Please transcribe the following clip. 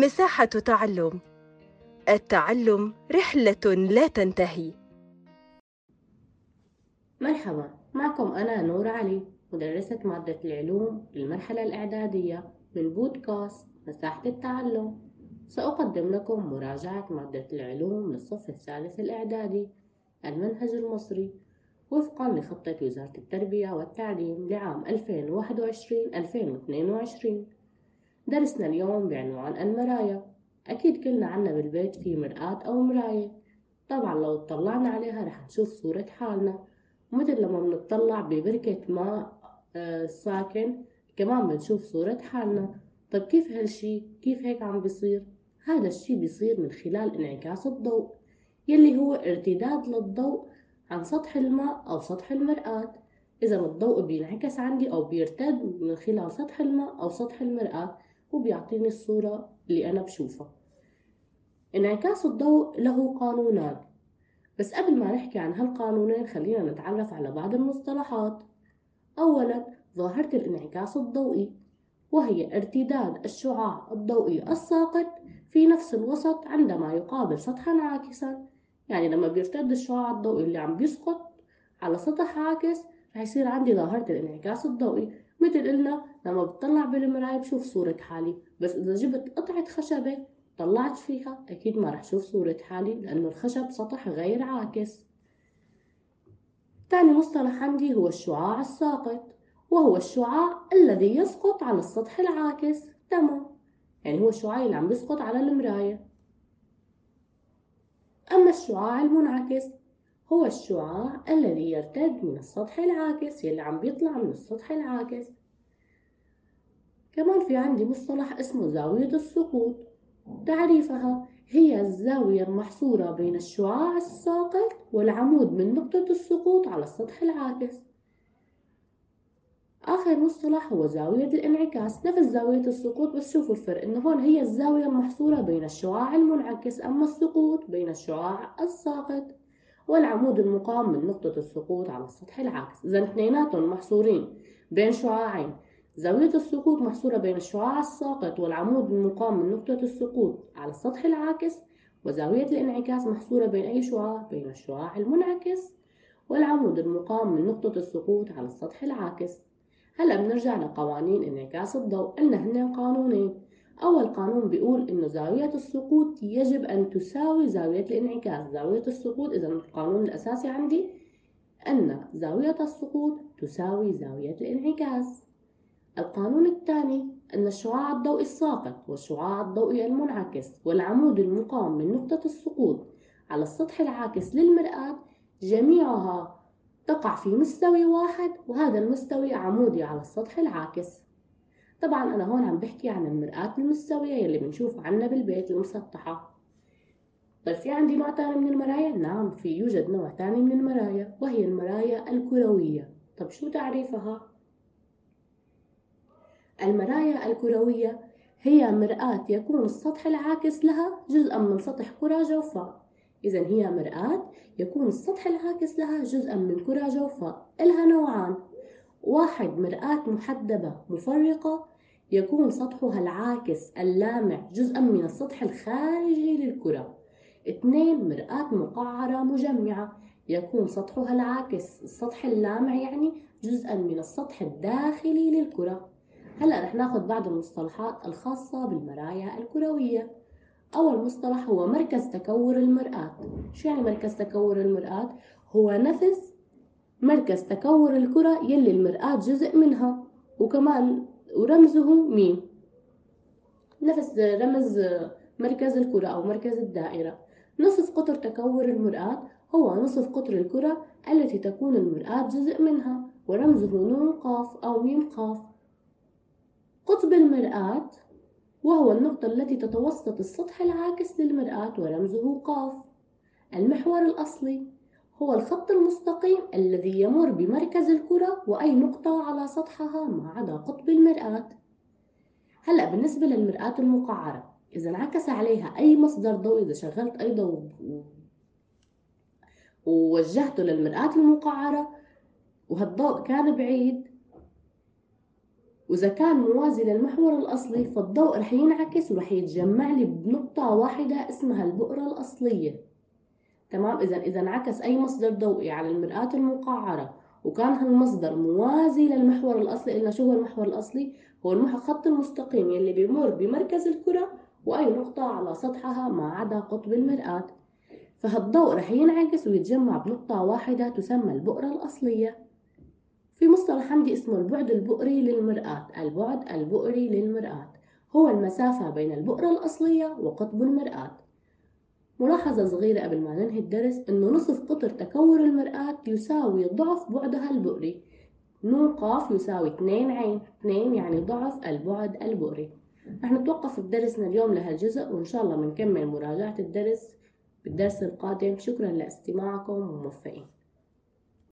مساحة تعلم. التعلم رحلة لا تنتهي. مرحبا معكم أنا نور علي مدرسة مادة العلوم للمرحلة الإعدادية من بودكاست مساحة التعلم. سأقدم لكم مراجعة مادة العلوم للصف الثالث الإعدادي المنهج المصري وفقا لخطة وزارة التربية والتعليم لعام 2021-2022 درسنا اليوم بعنوان المرايا أكيد كلنا عنا بالبيت في مرآة أو مراية. طبعا لو اطلعنا عليها رح نشوف صورة حالنا مثل لما بنطلع ببركة ماء آه، ساكن كمان بنشوف صورة حالنا. طب كيف هالشي؟ كيف هيك عم بيصير؟ هذا الشي بيصير من خلال انعكاس الضوء يلي هو ارتداد للضوء عن سطح الماء أو سطح المرآة. إذا الضوء بينعكس عندي أو بيرتد من خلال سطح الماء أو سطح المرآة وبيعطيني الصورة اللي أنا بشوفها. انعكاس الضوء له قانونان. بس قبل ما نحكي عن هالقانونين خلينا نتعرف على بعض المصطلحات. أولا ظاهرة الانعكاس الضوئي وهي ارتداد الشعاع الضوئي الساقط في نفس الوسط عندما يقابل سطحا عاكسا. يعني لما بيرتد الشعاع الضوئي اللي عم بيسقط على سطح عاكس رح يصير عندي ظاهرة الانعكاس الضوئي. مثل قلنا لما بطلع بالمراية بشوف صورة حالي بس إذا جبت قطعة خشبة طلعت فيها أكيد ما رح شوف صورة حالي لأنه الخشب سطح غير عاكس. تاني مصطلح عندي هو الشعاع الساقط وهو الشعاع الذي يسقط على السطح العاكس. تمام. يعني هو الشعاع اللي عم بيسقط على المراية. أما الشعاع المنعكس هو الشعاع الذي يرتد من السطح العاكس يلي عم بيطلع من السطح العاكس. كمان في عندي مصطلح اسمه زاوية السقوط. تعريفها هي الزاوية المحصورة بين الشعاع الساقط والعمود من نقطة السقوط على السطح العاكس. آخر مصطلح هو زاوية الانعكاس. نفس زاوية السقوط بس شوفوا الفرق إنه هون هي الزاوية المحصورة بين الشعاع المنعكس أما السقوط بين الشعاع الساقط والعمود المقام من نقطة السقوط على السطح العاكس. إذا اثنيناتهم محصورين بين شعاعين. زاوية السقوط محصورة بين الشعاع الساقط والعمود المقام من نقطة السقوط على السطح العاكس وزاوية الانعكاس محصورة بين أي شعاع؟ بين الشعاع المنعكس والعمود المقام من نقطة السقوط على السطح العاكس. هلا بنرجع لقوانين انعكاس الضوء قلنا هن قانونين أول قانون بيقول إنه زاوية السقوط يجب أن تساوي زاوية الانعكاس. زاوية السقوط إذا القانون الأساسي عندي أن زاوية السقوط تساوي زاوية الانعكاس. القانون الثاني أن الشعاع الضوئي الساقط والشعاع الضوئي المنعكس والعمود المقام من نقطة السقوط على السطح العاكس للمرآة جميعها تقع في مستوى واحد وهذا المستوى عمودي على السطح العاكس طبعا أنا هون عم بحكي عن المرآة المستوية يلي بنشوف عنا بالبيت المسطحة طيب في عندي نوع تاني من المرايا؟ نعم في يوجد نوع تاني من المرايا وهي المرايا الكروية طب شو تعريفها؟ المرايا الكروية هي مرآة يكون السطح العاكس لها جزءا من سطح كرة جوفاء. إذا هي مرآة يكون السطح العاكس لها جزءا من كرة جوفاء. إلها نوعان. واحد مرآة محدبة مفرقة يكون سطحها العاكس اللامع جزءا من السطح الخارجي للكرة. اثنين مرآة مقعرة مجمعة يكون سطحها العاكس السطح اللامع يعني جزءا من السطح الداخلي للكرة. هلأ رح ناخذ بعض المصطلحات الخاصة بالمرايا الكروية أول مصطلح هو مركز تكور المرآة شو يعني مركز تكور المرآة؟ هو نفس مركز تكور الكرة يلي المرآة جزء منها وكمان ورمزه مين؟ نفس رمز مركز الكرة أو مركز الدائرة نصف قطر تكور المرآة هو نصف قطر الكرة التي تكون المرآة جزء منها ورمزه نون قاف أو ميم قاف قطب المرآة وهو النقطة التي تتوسط السطح العاكس للمرآة ورمزه قاف. المحور الأصلي هو الخط المستقيم الذي يمر بمركز الكرة وأي نقطة على سطحها ما عدا قطب المرآة. هلأ بالنسبة للمرآة المقعرة إذا انعكس عليها أي مصدر ضوء إذا شغلت أي ضوء ووجهته للمرآة المقعرة وهالضوء كان بعيد وإذا كان موازي للمحور الأصلي فالضوء رح ينعكس ورح يتجمع لي بنقطة واحدة اسمها البؤرة الأصلية. تمام؟ إذا إذا انعكس أي مصدر ضوئي على المرآة المقعرة وكان هالمصدر موازي للمحور الأصلي قلنا شو هو المحور الأصلي؟ هو الخط المستقيم يلي بيمر بمركز الكرة وأي نقطة على سطحها ما عدا قطب المرآة. فهالضوء رح ينعكس ويتجمع بنقطة واحدة تسمى البؤرة الأصلية. في مصطلح عندي اسمه البعد البؤري للمرآة. البعد البؤري للمرآة. هو المسافة بين البؤرة الأصلية وقطب المرآة. ملاحظة صغيرة قبل ما ننهي الدرس إنه نصف قطر تكور المرآة يساوي ضعف بعدها البؤري. نون قاف يساوي 2 عين. 2 يعني ضعف البعد البؤري. رح نتوقف بدرسنا اليوم لهالجزء وإن شاء الله بنكمل مراجعة الدرس بالدرس القادم. شكرا لاستماعكم وموفقين.